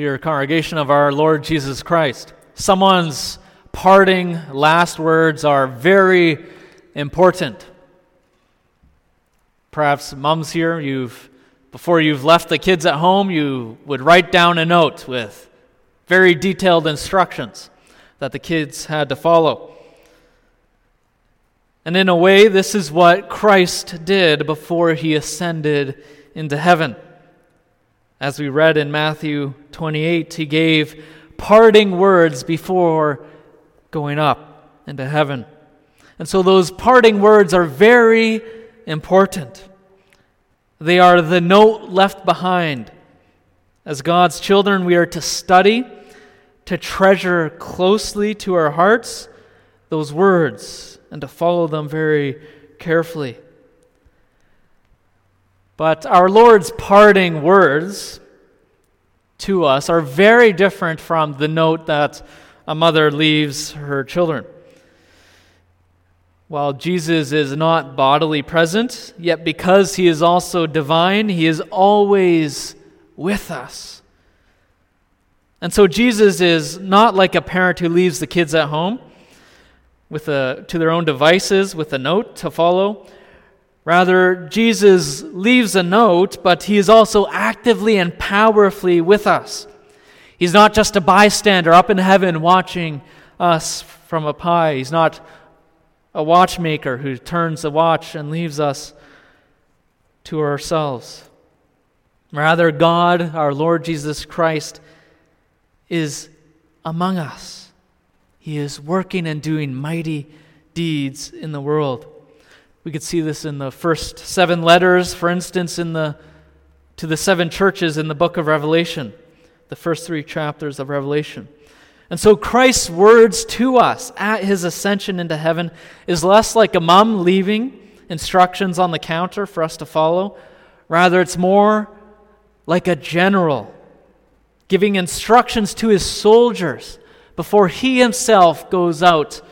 Dear congregation of our Lord Jesus Christ, someone's parting last words are very important. Perhaps moms here, you've before you've left the kids at home, you would write down a note with very detailed instructions that the kids had to follow. And in a way, this is what Christ did before he ascended into heaven. As we read in Matthew 28, he gave parting words before going up into heaven. And so those parting words are very important. They are the note left behind. As God's children, we are to study, to treasure closely to our hearts those words, and to follow them very carefully. But our Lord's parting words to us are very different from the note that a mother leaves her children. While Jesus is not bodily present, yet because he is also divine, he is always with us. And so Jesus is not like a parent who leaves the kids at home with a, to their own devices with a note to follow. Rather, Jesus leaves a note, but he is also actively and powerfully with us. He's not just a bystander up in heaven watching us from up high. He's not a watchmaker who turns the watch and leaves us to ourselves. Rather, God, our Lord Jesus Christ, is among us. He is working and doing mighty deeds in the world. We could see this in the first seven letters, for instance, in the, to the seven churches in the book of Revelation, the first three chapters of Revelation. And so Christ's words to us at his ascension into heaven is less like a mom leaving instructions on the counter for us to follow. Rather, it's more like a general giving instructions to his soldiers before he himself goes out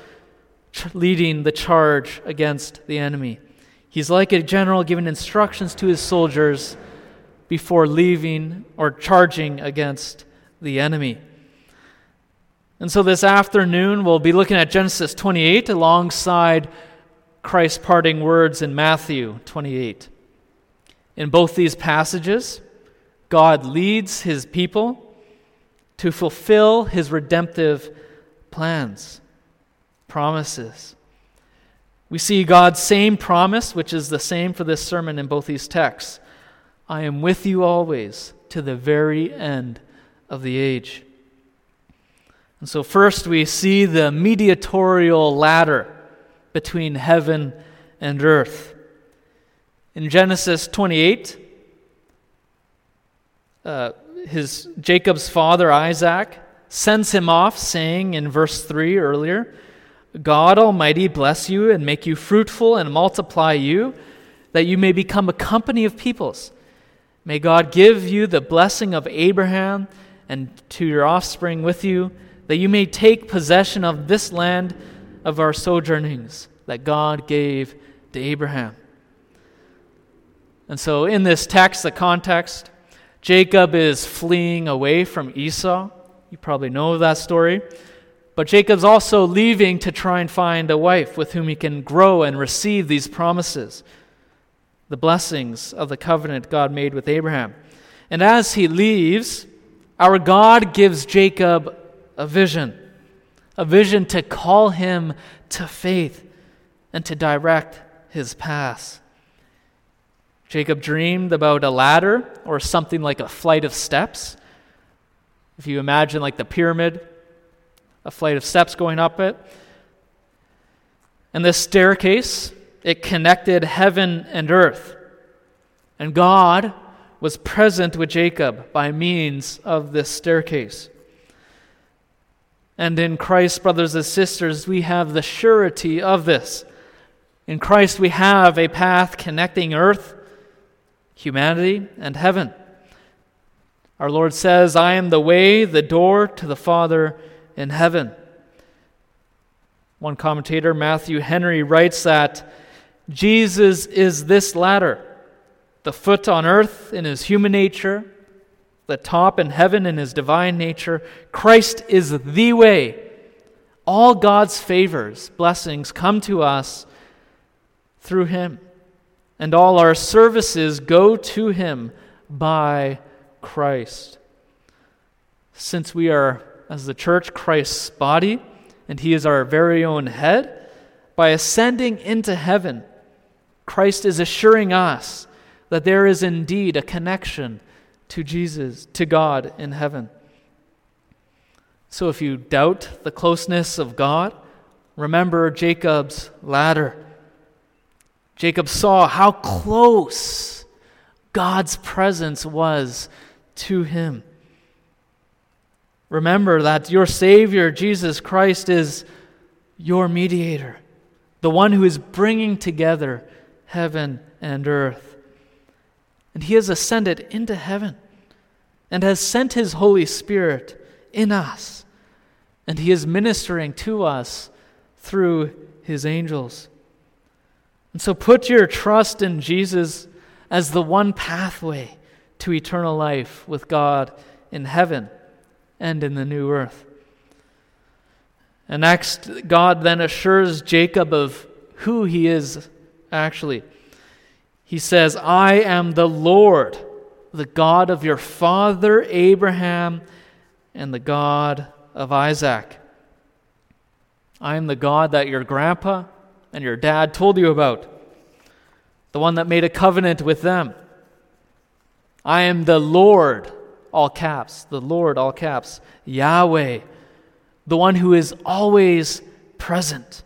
leading the charge against the enemy. He's like a general giving instructions to his soldiers before leaving or charging against the enemy. And so this afternoon, we'll be looking at Genesis 28 alongside Christ's parting words in Matthew 28. In both these passages, God leads his people to fulfill his redemptive plans promises. We see God's same promise, which is the same for this sermon in both these texts I am with you always to the very end of the age. And so, first, we see the mediatorial ladder between heaven and earth. In Genesis 28, uh, his Jacob's father Isaac sends him off, saying in verse 3 earlier, God Almighty bless you and make you fruitful and multiply you, that you may become a company of peoples. May God give you the blessing of Abraham and to your offspring with you, that you may take possession of this land of our sojournings that God gave to Abraham. And so, in this text, the context, Jacob is fleeing away from Esau. You probably know that story. But Jacob's also leaving to try and find a wife with whom he can grow and receive these promises, the blessings of the covenant God made with Abraham. And as he leaves, our God gives Jacob a vision, a vision to call him to faith and to direct his path. Jacob dreamed about a ladder or something like a flight of steps. If you imagine like the pyramid, a flight of steps going up it. And this staircase, it connected heaven and earth. And God was present with Jacob by means of this staircase. And in Christ, brothers and sisters, we have the surety of this. In Christ, we have a path connecting earth, humanity, and heaven. Our Lord says, I am the way, the door to the Father in heaven. One commentator, Matthew Henry, writes that Jesus is this ladder, the foot on earth in his human nature, the top in heaven in his divine nature. Christ is the way. All God's favors, blessings come to us through him, and all our services go to him by Christ. Since we are, as the church, Christ's body, and he is our very own head, by ascending into heaven, Christ is assuring us that there is indeed a connection to Jesus, to God in heaven. So if you doubt the closeness of God, remember Jacob's ladder. Jacob saw how close God's presence was to him. Remember that your Savior, Jesus Christ, is your mediator, the one who is bringing together heaven and earth. And he has ascended into heaven and has sent his Holy Spirit in us. And he is ministering to us through his angels. And so put your trust in Jesus as the one pathway to eternal life with God in heaven and in the new earth. And next, God then assures Jacob of who he is actually. He says, I am the Lord, the God of your father Abraham and the God of Isaac. I am the God that your grandpa and your dad told you about, the one that made a covenant with them. I am the Lord, all caps, the Lord, all caps, Yahweh, the one who is always present,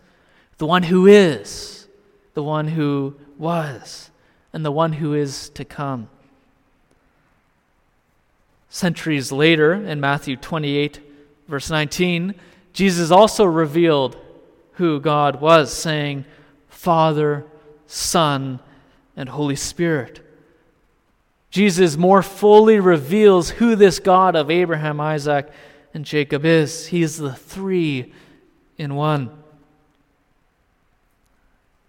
the one who is, the one who was, and the one who is to come. Centuries later, in Matthew 28, verse 19, Jesus also revealed who God was, saying, Father, Son, and Holy Spirit. Jesus more fully reveals who this God of Abraham, Isaac, and Jacob is. He is the three in one.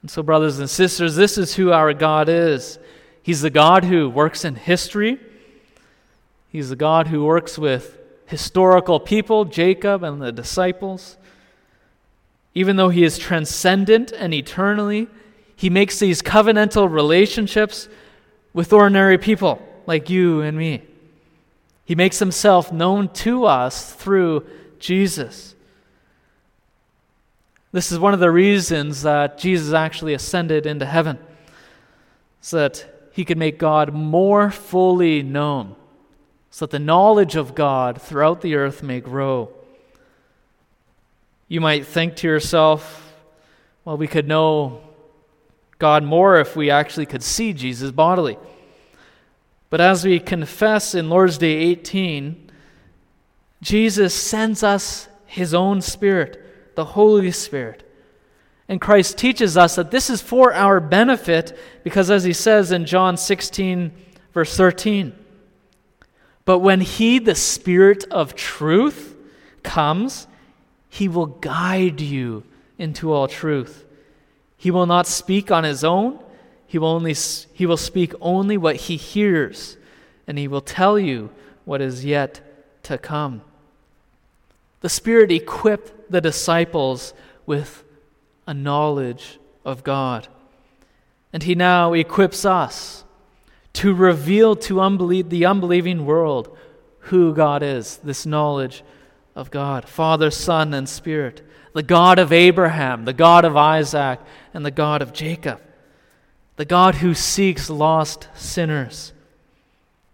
And so, brothers and sisters, this is who our God is. He's the God who works in history, He's the God who works with historical people, Jacob and the disciples. Even though He is transcendent and eternally, He makes these covenantal relationships with ordinary people like you and me. He makes Himself known to us through Jesus. This is one of the reasons that Jesus actually ascended into heaven, so that he could make God more fully known, so that the knowledge of God throughout the earth may grow. You might think to yourself, well, we could know God more if we actually could see Jesus bodily. But as we confess in Lord's Day 18, Jesus sends us his own Spirit the Holy Spirit. And Christ teaches us that this is for our benefit because, as he says in John 16, verse 13, but when he, the Spirit of truth, comes, he will guide you into all truth. He will not speak on his own. He will, only, he will speak only what he hears, and he will tell you what is yet to come. The Spirit equipped the disciples with a knowledge of God. And He now equips us to reveal to unbelie- the unbelieving world who God is, this knowledge of God Father, Son, and Spirit, the God of Abraham, the God of Isaac, and the God of Jacob, the God who seeks lost sinners.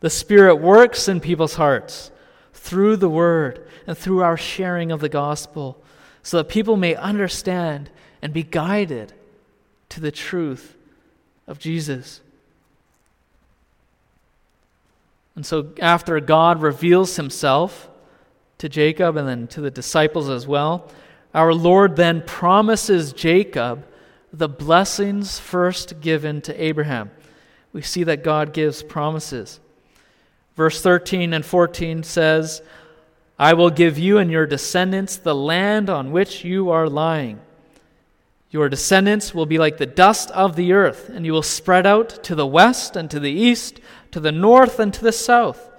The Spirit works in people's hearts through the Word and through our sharing of the gospel so that people may understand and be guided to the truth of Jesus. And so, after God reveals himself to Jacob and then to the disciples as well, our Lord then promises Jacob the blessings first given to Abraham. We see that God gives promises. Verse 13 and 14 says, I will give you and your descendants the land on which you are lying. Your descendants will be like the dust of the earth, and you will spread out to the west and to the east, to the north and to the south.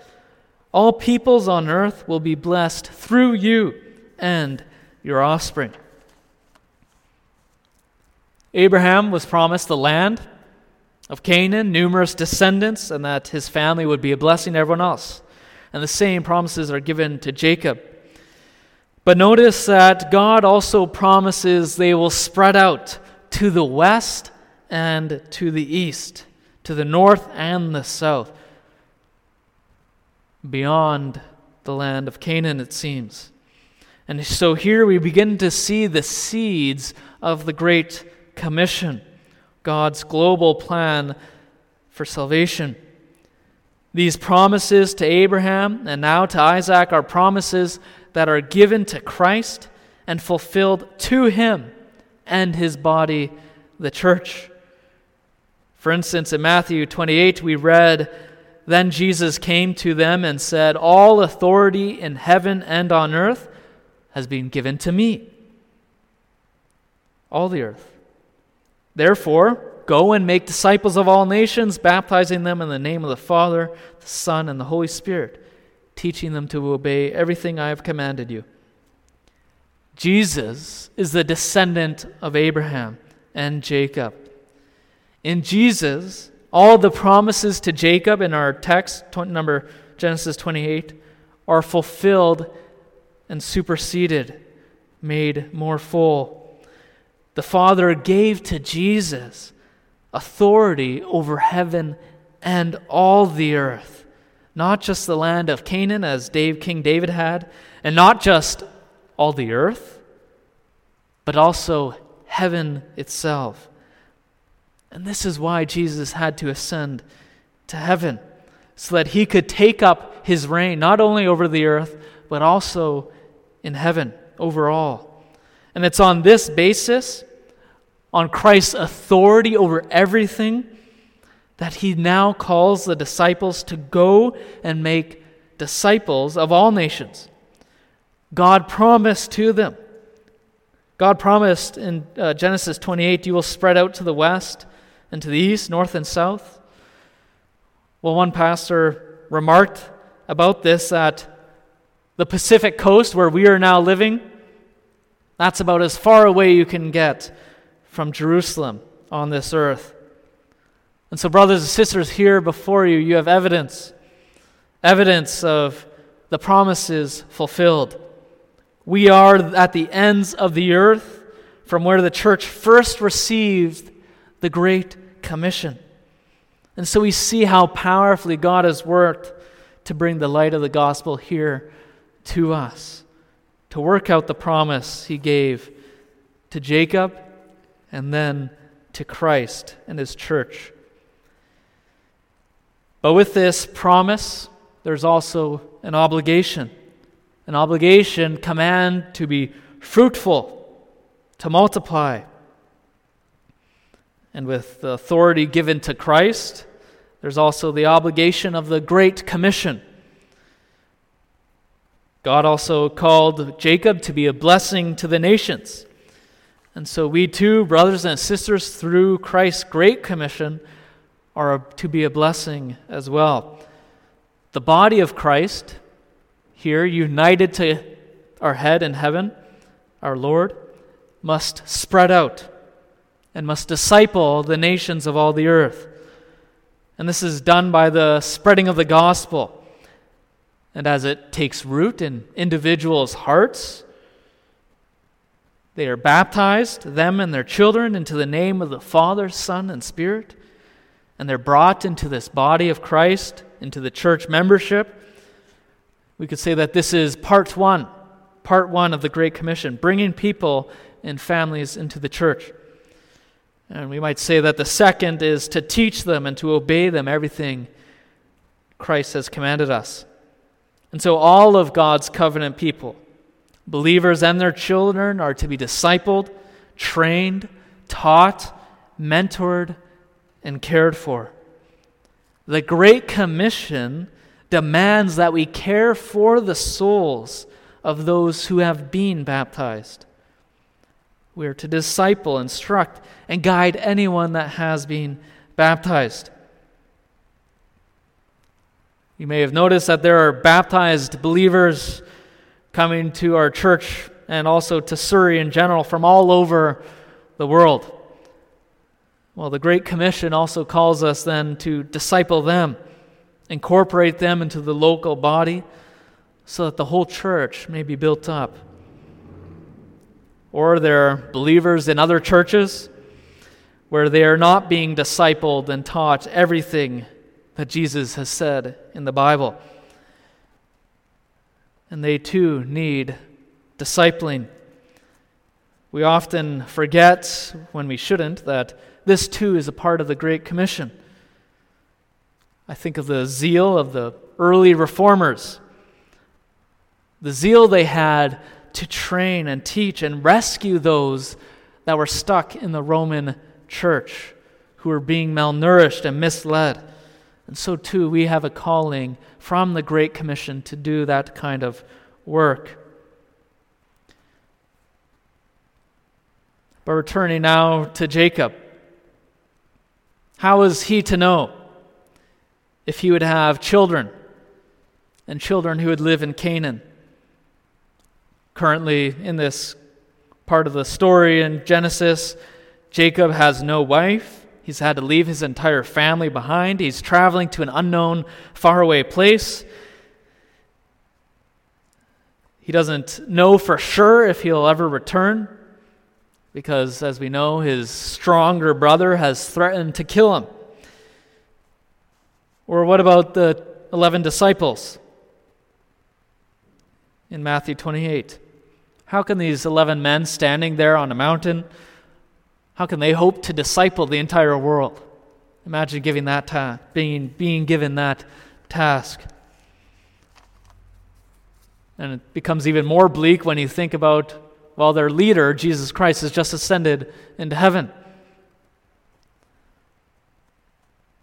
All peoples on earth will be blessed through you and your offspring. Abraham was promised the land of Canaan, numerous descendants, and that his family would be a blessing to everyone else. And the same promises are given to Jacob. But notice that God also promises they will spread out to the west and to the east, to the north and the south, beyond the land of Canaan, it seems. And so here we begin to see the seeds of the Great Commission, God's global plan for salvation. These promises to Abraham and now to Isaac are promises that are given to Christ and fulfilled to him and his body, the church. For instance, in Matthew 28, we read, Then Jesus came to them and said, All authority in heaven and on earth has been given to me. All the earth. Therefore, go and make disciples of all nations, baptizing them in the name of the Father, the Son, and the Holy Spirit, teaching them to obey everything I have commanded you. Jesus is the descendant of Abraham and Jacob. In Jesus, all the promises to Jacob in our text, number Genesis 28, are fulfilled and superseded, made more full. The Father gave to Jesus authority over heaven and all the earth, not just the land of Canaan as Dave, King David had, and not just all the earth, but also heaven itself. And this is why Jesus had to ascend to heaven, so that he could take up his reign not only over the earth, but also in heaven overall. And it's on this basis, on Christ's authority over everything, that he now calls the disciples to go and make disciples of all nations. God promised to them. God promised in uh, Genesis 28 you will spread out to the west and to the east, north and south. Well, one pastor remarked about this that the Pacific coast, where we are now living, that's about as far away you can get from Jerusalem on this earth. And so, brothers and sisters, here before you, you have evidence evidence of the promises fulfilled. We are at the ends of the earth from where the church first received the Great Commission. And so we see how powerfully God has worked to bring the light of the gospel here to us to work out the promise he gave to Jacob and then to Christ and his church. But with this promise, there's also an obligation. An obligation, command to be fruitful, to multiply. And with the authority given to Christ, there's also the obligation of the Great Commission God also called Jacob to be a blessing to the nations. And so we too, brothers and sisters, through Christ's great commission, are to be a blessing as well. The body of Christ, here united to our head in heaven, our Lord, must spread out and must disciple the nations of all the earth. And this is done by the spreading of the gospel and as it takes root in individuals' hearts, they are baptized, them and their children, into the name of the Father, Son, and Spirit. And they're brought into this body of Christ, into the church membership. We could say that this is part one, part one of the Great Commission, bringing people and families into the church. And we might say that the second is to teach them and to obey them everything Christ has commanded us. And so, all of God's covenant people, believers and their children, are to be discipled, trained, taught, mentored, and cared for. The Great Commission demands that we care for the souls of those who have been baptized. We are to disciple, instruct, and guide anyone that has been baptized. You may have noticed that there are baptized believers coming to our church and also to Surrey in general from all over the world. Well, the Great Commission also calls us then to disciple them, incorporate them into the local body so that the whole church may be built up. Or there are believers in other churches where they are not being discipled and taught everything that Jesus has said in the Bible. And they too need discipling. We often forget, when we shouldn't, that this too is a part of the Great Commission. I think of the zeal of the early reformers, the zeal they had to train and teach and rescue those that were stuck in the Roman church, who were being malnourished and misled. And so, too, we have a calling from the Great Commission to do that kind of work. But returning now to Jacob, how was he to know if he would have children and children who would live in Canaan? Currently, in this part of the story in Genesis, Jacob has no wife. He's had to leave his entire family behind. He's traveling to an unknown, faraway place. He doesn't know for sure if he'll ever return because, as we know, his stronger brother has threatened to kill him. Or what about the 11 disciples in Matthew 28? How can these 11 men standing there on a mountain, how can they hope to disciple the entire world? Imagine giving that ta- being, being given that task. And it becomes even more bleak when you think about, well, their leader, Jesus Christ, has just ascended into heaven.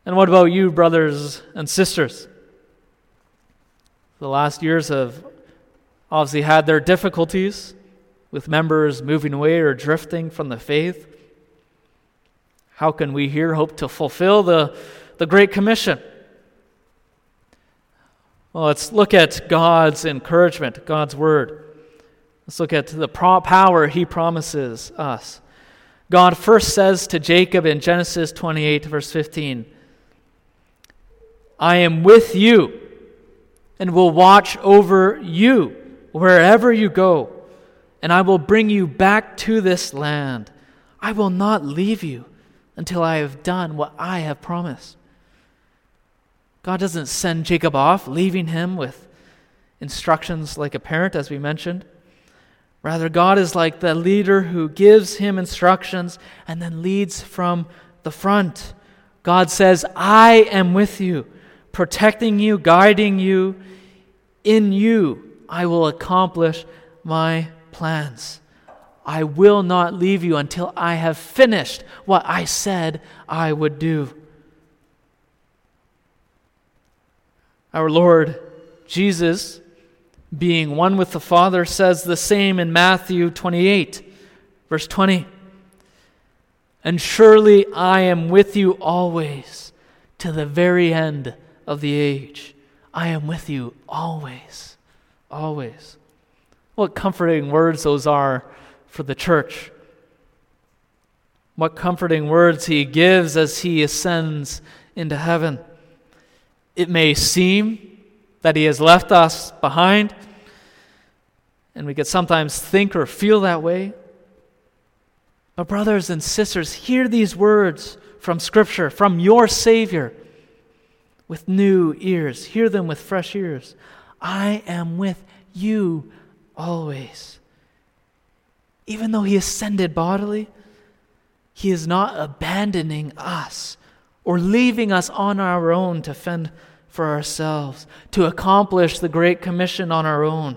And what about you, brothers and sisters? The last years have obviously had their difficulties with members moving away or drifting from the faith? How can we here hope to fulfill the, the Great Commission? Well, let's look at God's encouragement, God's word. Let's look at the power he promises us. God first says to Jacob in Genesis 28, verse 15, I am with you and will watch over you wherever you go and I will bring you back to this land. I will not leave you until I have done what I have promised. God doesn't send Jacob off, leaving him with instructions like a parent, as we mentioned. Rather, God is like the leader who gives him instructions and then leads from the front. God says, I am with you, protecting you, guiding you. In you, I will accomplish my plans. I will not leave you until I have finished what I said I would do. Our Lord Jesus, being one with the Father, says the same in Matthew 28, verse 20. And surely I am with you always to the very end of the age. I am with you always, always. What comforting words those are for the church. What comforting words he gives as he ascends into heaven. It may seem that he has left us behind, and we could sometimes think or feel that way. But, brothers and sisters, hear these words from Scripture, from your Savior, with new ears. Hear them with fresh ears. I am with you always. Even though he ascended bodily, he is not abandoning us or leaving us on our own to fend for ourselves, to accomplish the Great Commission on our own.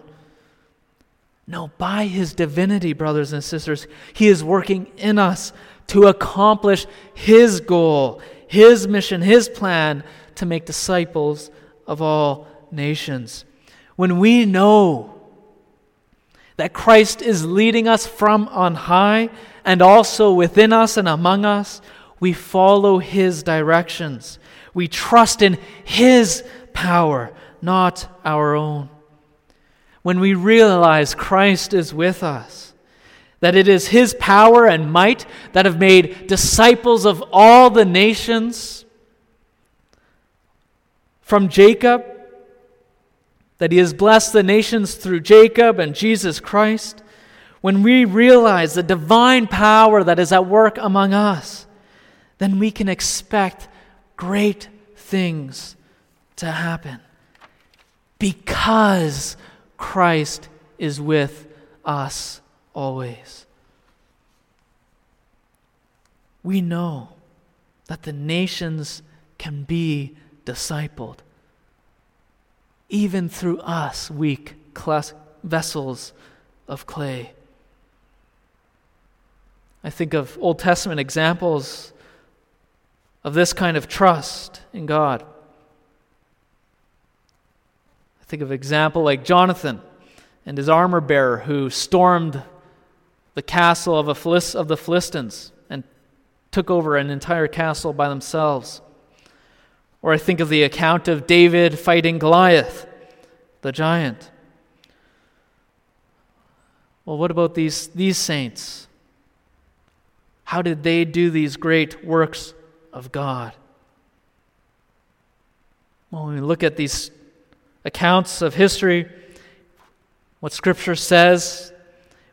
No, by his divinity, brothers and sisters, he is working in us to accomplish his goal, his mission, his plan to make disciples of all nations. When we know that Christ is leading us from on high and also within us and among us, we follow his directions. We trust in his power, not our own. When we realize Christ is with us, that it is His power and might that have made disciples of all the nations, from Jacob, that He has blessed the nations through Jacob and Jesus Christ, when we realize the divine power that is at work among us, then we can expect great things to happen because Christ is with us always. We know that the nations can be discipled, even through us, weak vessels of clay. I think of Old Testament examples of this kind of trust in God. I think of example like Jonathan and his armor bearer who stormed the castle of, Philist- of the Philistines and took over an entire castle by themselves. Or I think of the account of David fighting Goliath, the giant. Well, what about these, these saints? How did they do these great works of God? Well, when we look at these accounts of history, what Scripture says,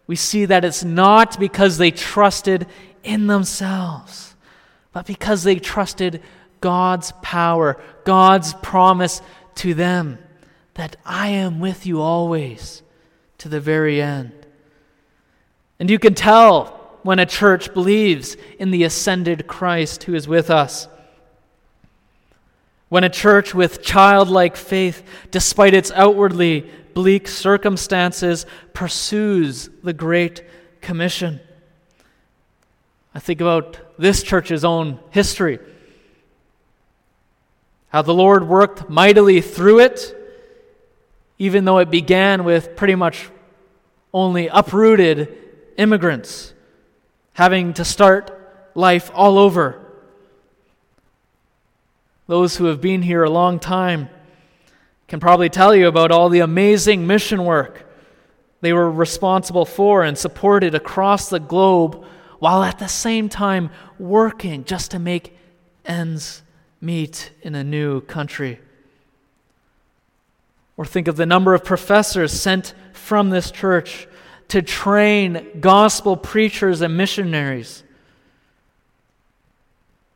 we see that it's not because they trusted in themselves, but because they trusted God's power, God's promise to them that I am with you always to the very end. And you can tell when a church believes in the ascended Christ who is with us. When a church with childlike faith, despite its outwardly bleak circumstances, pursues the Great Commission. I think about this church's own history. How the Lord worked mightily through it, even though it began with pretty much only uprooted immigrants having to start life all over. Those who have been here a long time can probably tell you about all the amazing mission work they were responsible for and supported across the globe while at the same time working just to make ends meet in a new country. Or think of the number of professors sent from this church to train gospel preachers and missionaries.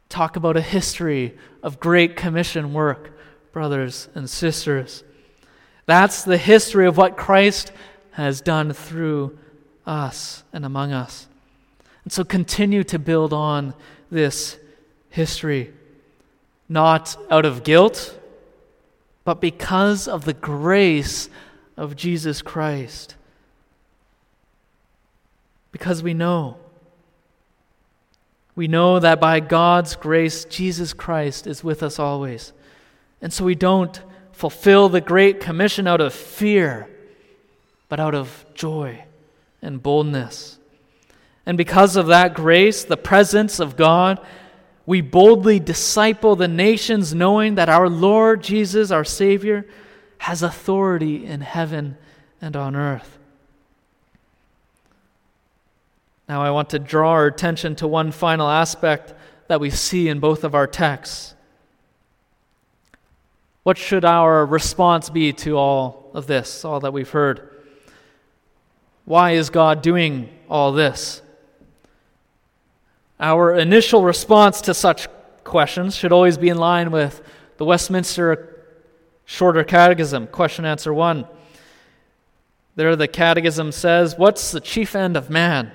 Talk about a history of great commission work, brothers and sisters. That's the history of what Christ has done through us and among us. And so continue to build on this history, not out of guilt, but because of the grace of Jesus Christ. Because we know. We know that by God's grace, Jesus Christ is with us always. And so we don't fulfill the Great Commission out of fear, but out of joy and boldness. And because of that grace, the presence of God, we boldly disciple the nations, knowing that our Lord Jesus, our Savior, has authority in heaven and on earth. Now, I want to draw our attention to one final aspect that we see in both of our texts. What should our response be to all of this, all that we've heard? Why is God doing all this? Our initial response to such questions should always be in line with the Westminster Shorter Catechism, question answer one. There, the Catechism says, What's the chief end of man?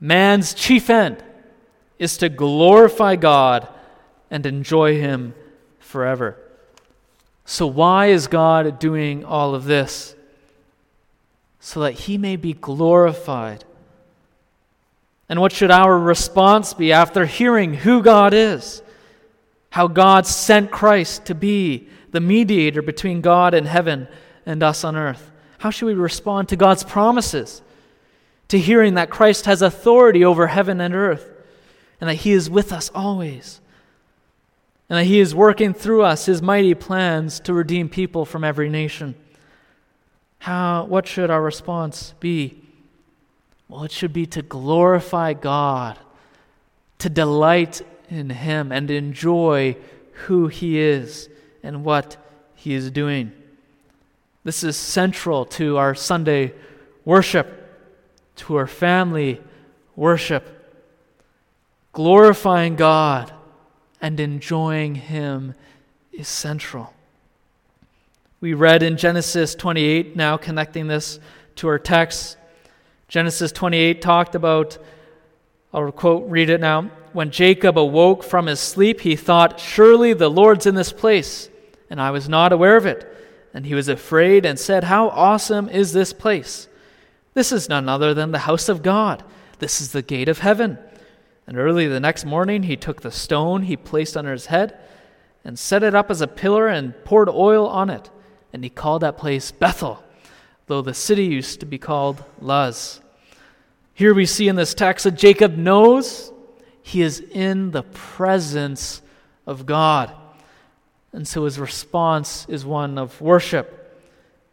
Man's chief end is to glorify God and enjoy Him forever. So, why is God doing all of this? So that He may be glorified. And what should our response be after hearing who God is? How God sent Christ to be the mediator between God and heaven and us on earth? How should we respond to God's promises? to hearing that Christ has authority over heaven and earth and that he is with us always. and that He is working through us His mighty plans to redeem people from every nation. How, what should our response be? Well, it should be to glorify God, to delight in Him, and enjoy who He is and what He is doing. This is central to our Sunday worship, to our family worship. Glorifying God and enjoying Him is central. We read in Genesis 28, now connecting this to our text. Genesis 28 talked about, I'll quote, read it now. When Jacob awoke from his sleep, he thought, Surely the Lord's in this place, and I was not aware of it. And he was afraid and said, How awesome is this place! This is none other than the house of God. This is the gate of heaven. And early the next morning, he took the stone he placed under his head and set it up as a pillar and poured oil on it. And he called that place Bethel, though the city used to be called Luz. Here we see in this text that Jacob knows he is in the presence of God. And so his response is one of worship.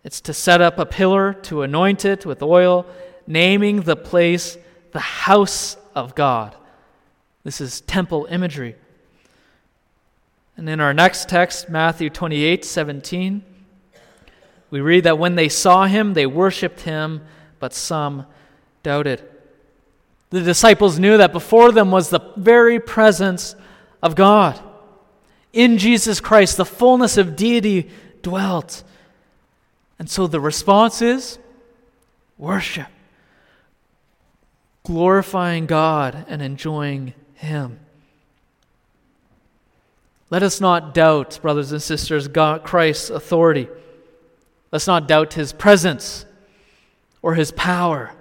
It's to set up a pillar, to anoint it with oil, naming the place the house of God. This is temple imagery. And in our next text, Matthew 28 17, we read that when they saw him, they worshiped him, but some doubted. The disciples knew that before them was the very presence of God. In Jesus Christ, the fullness of deity dwelt. And so the response is worship, glorifying God and enjoying him. Let us not doubt, brothers and sisters, God, Christ's authority. Let's not doubt his presence or his power.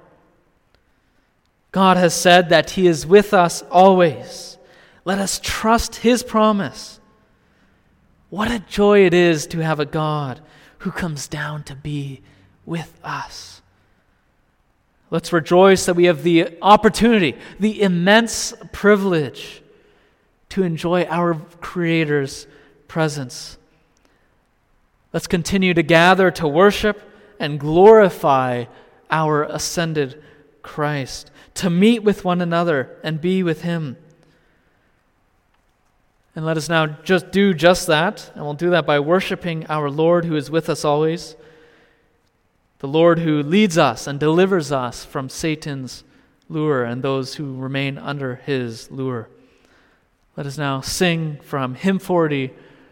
God has said that he is with us always. Let us trust his promise. What a joy it is to have a God who comes down to be with us. Let's rejoice that we have the opportunity, the immense privilege to enjoy our Creator's presence. Let's continue to gather to worship and glorify our ascended Christ, to meet with one another and be with Him. And let us now just do just that, and we'll do that by worshiping our Lord who is with us always the Lord who leads us and delivers us from Satan's lure and those who remain under his lure. Let us now sing from hymn 40.